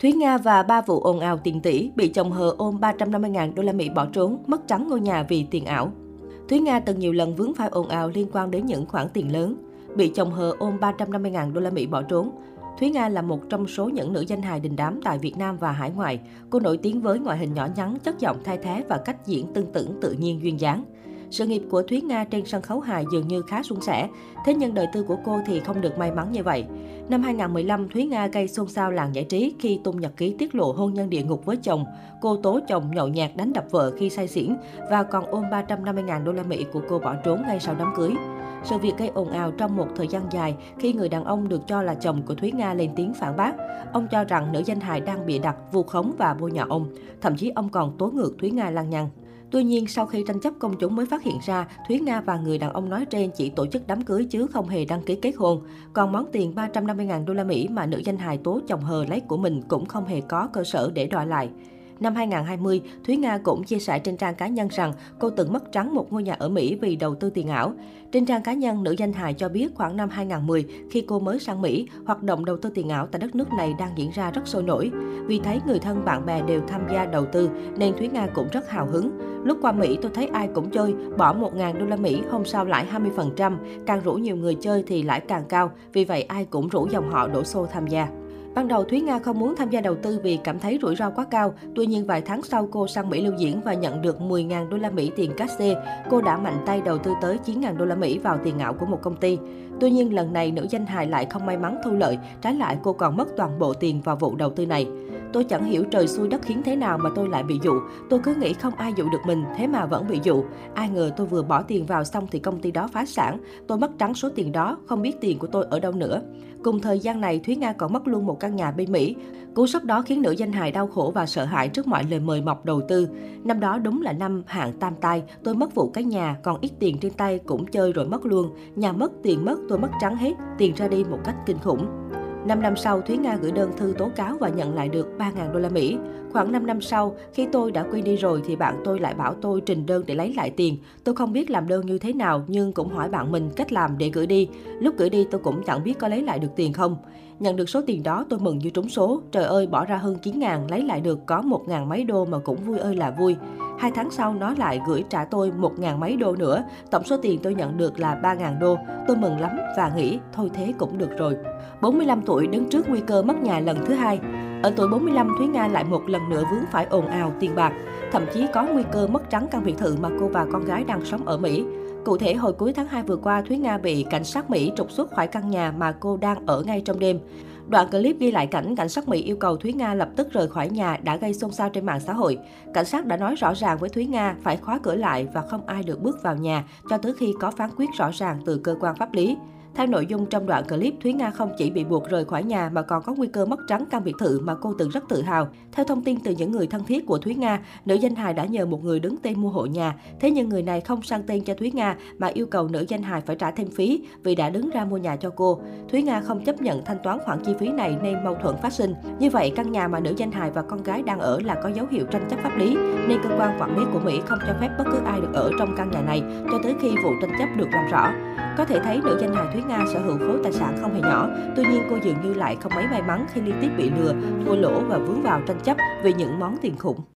Thúy Nga và ba vụ ồn ào tiền tỷ bị chồng hờ ôm 350.000 đô la Mỹ bỏ trốn, mất trắng ngôi nhà vì tiền ảo. Thúy Nga từng nhiều lần vướng phải ồn ào liên quan đến những khoản tiền lớn, bị chồng hờ ôm 350.000 đô la Mỹ bỏ trốn. Thúy Nga là một trong số những nữ danh hài đình đám tại Việt Nam và hải ngoại. Cô nổi tiếng với ngoại hình nhỏ nhắn, chất giọng thay thế và cách diễn tương tự tự nhiên duyên dáng. Sự nghiệp của Thúy Nga trên sân khấu hài dường như khá suôn sẻ, thế nhưng đời tư của cô thì không được may mắn như vậy. Năm 2015, Thúy Nga gây xôn xao làng giải trí khi tung nhật ký tiết lộ hôn nhân địa ngục với chồng. Cô tố chồng nhậu nhạt đánh đập vợ khi say xỉn và còn ôm 350.000 đô la Mỹ của cô bỏ trốn ngay sau đám cưới. Sự việc gây ồn ào trong một thời gian dài khi người đàn ông được cho là chồng của Thúy Nga lên tiếng phản bác. Ông cho rằng nữ danh hài đang bị đặt, vu khống và bôi nhọ ông. Thậm chí ông còn tố ngược Thúy Nga lăng nhăng. Tuy nhiên, sau khi tranh chấp công chúng mới phát hiện ra, Thúy Nga và người đàn ông nói trên chỉ tổ chức đám cưới chứ không hề đăng ký kết hôn. Còn món tiền 350.000 đô la Mỹ mà nữ danh hài tố chồng hờ lấy của mình cũng không hề có cơ sở để đòi lại. Năm 2020, Thúy Nga cũng chia sẻ trên trang cá nhân rằng cô từng mất trắng một ngôi nhà ở Mỹ vì đầu tư tiền ảo. Trên trang cá nhân, nữ danh hài cho biết khoảng năm 2010, khi cô mới sang Mỹ, hoạt động đầu tư tiền ảo tại đất nước này đang diễn ra rất sôi nổi. Vì thấy người thân bạn bè đều tham gia đầu tư, nên Thúy Nga cũng rất hào hứng. Lúc qua Mỹ tôi thấy ai cũng chơi, bỏ 1.000 đô la Mỹ hôm sau lãi 20%, càng rủ nhiều người chơi thì lãi càng cao, vì vậy ai cũng rủ dòng họ đổ xô tham gia. Ban đầu Thúy Nga không muốn tham gia đầu tư vì cảm thấy rủi ro quá cao. Tuy nhiên vài tháng sau cô sang Mỹ lưu diễn và nhận được 10.000 đô la Mỹ tiền cát-xê, cô đã mạnh tay đầu tư tới 9.000 đô la Mỹ vào tiền ảo của một công ty. Tuy nhiên lần này nữ danh hài lại không may mắn thu lợi, trái lại cô còn mất toàn bộ tiền vào vụ đầu tư này. Tôi chẳng hiểu trời xui đất khiến thế nào mà tôi lại bị dụ. Tôi cứ nghĩ không ai dụ được mình, thế mà vẫn bị dụ. Ai ngờ tôi vừa bỏ tiền vào xong thì công ty đó phá sản. Tôi mất trắng số tiền đó, không biết tiền của tôi ở đâu nữa. Cùng thời gian này, Thúy Nga còn mất luôn một căn nhà bên Mỹ. Cú sốc đó khiến nữ danh hài đau khổ và sợ hãi trước mọi lời mời mọc đầu tư. Năm đó đúng là năm hạng tam tai, tôi mất vụ cái nhà, còn ít tiền trên tay cũng chơi rồi mất luôn. Nhà mất, tiền mất, tôi mất trắng hết, tiền ra đi một cách kinh khủng. 5 năm sau, Thúy Nga gửi đơn thư tố cáo và nhận lại được 3.000 đô la Mỹ. Khoảng 5 năm sau, khi tôi đã quên đi rồi thì bạn tôi lại bảo tôi trình đơn để lấy lại tiền. Tôi không biết làm đơn như thế nào nhưng cũng hỏi bạn mình cách làm để gửi đi. Lúc gửi đi tôi cũng chẳng biết có lấy lại được tiền không. Nhận được số tiền đó tôi mừng như trúng số. Trời ơi, bỏ ra hơn 9 ngàn, lấy lại được có 1 ngàn mấy đô mà cũng vui ơi là vui. Hai tháng sau nó lại gửi trả tôi 1 ngàn mấy đô nữa. Tổng số tiền tôi nhận được là 3 ngàn đô. Tôi mừng lắm và nghĩ thôi thế cũng được rồi. 45 tuổi đứng trước nguy cơ mất nhà lần thứ hai. Ở tuổi 45, Thúy Nga lại một lần nữa vướng phải ồn ào tiền bạc. Thậm chí có nguy cơ mất trắng căn biệt thự mà cô và con gái đang sống ở Mỹ. Cụ thể, hồi cuối tháng 2 vừa qua, Thúy Nga bị cảnh sát Mỹ trục xuất khỏi căn nhà mà cô đang ở ngay trong đêm. Đoạn clip ghi lại cảnh cảnh sát Mỹ yêu cầu Thúy Nga lập tức rời khỏi nhà đã gây xôn xao trên mạng xã hội. Cảnh sát đã nói rõ ràng với Thúy Nga phải khóa cửa lại và không ai được bước vào nhà cho tới khi có phán quyết rõ ràng từ cơ quan pháp lý. Theo nội dung trong đoạn clip, Thúy Nga không chỉ bị buộc rời khỏi nhà mà còn có nguy cơ mất trắng căn biệt thự mà cô từng rất tự hào. Theo thông tin từ những người thân thiết của Thúy Nga, nữ danh hài đã nhờ một người đứng tên mua hộ nhà. Thế nhưng người này không sang tên cho Thúy Nga mà yêu cầu nữ danh hài phải trả thêm phí vì đã đứng ra mua nhà cho cô. Thúy Nga không chấp nhận thanh toán khoản chi phí này nên mâu thuẫn phát sinh. Như vậy, căn nhà mà nữ danh hài và con gái đang ở là có dấu hiệu tranh chấp pháp lý nên cơ quan quản lý của Mỹ không cho phép bất cứ ai được ở trong căn nhà này cho tới khi vụ tranh chấp được làm rõ. Có thể thấy nữ danh hài Thúy Nga sở hữu khối tài sản không hề nhỏ, tuy nhiên cô dường như lại không mấy may mắn khi liên tiếp bị lừa, thua lỗ và vướng vào tranh chấp vì những món tiền khủng.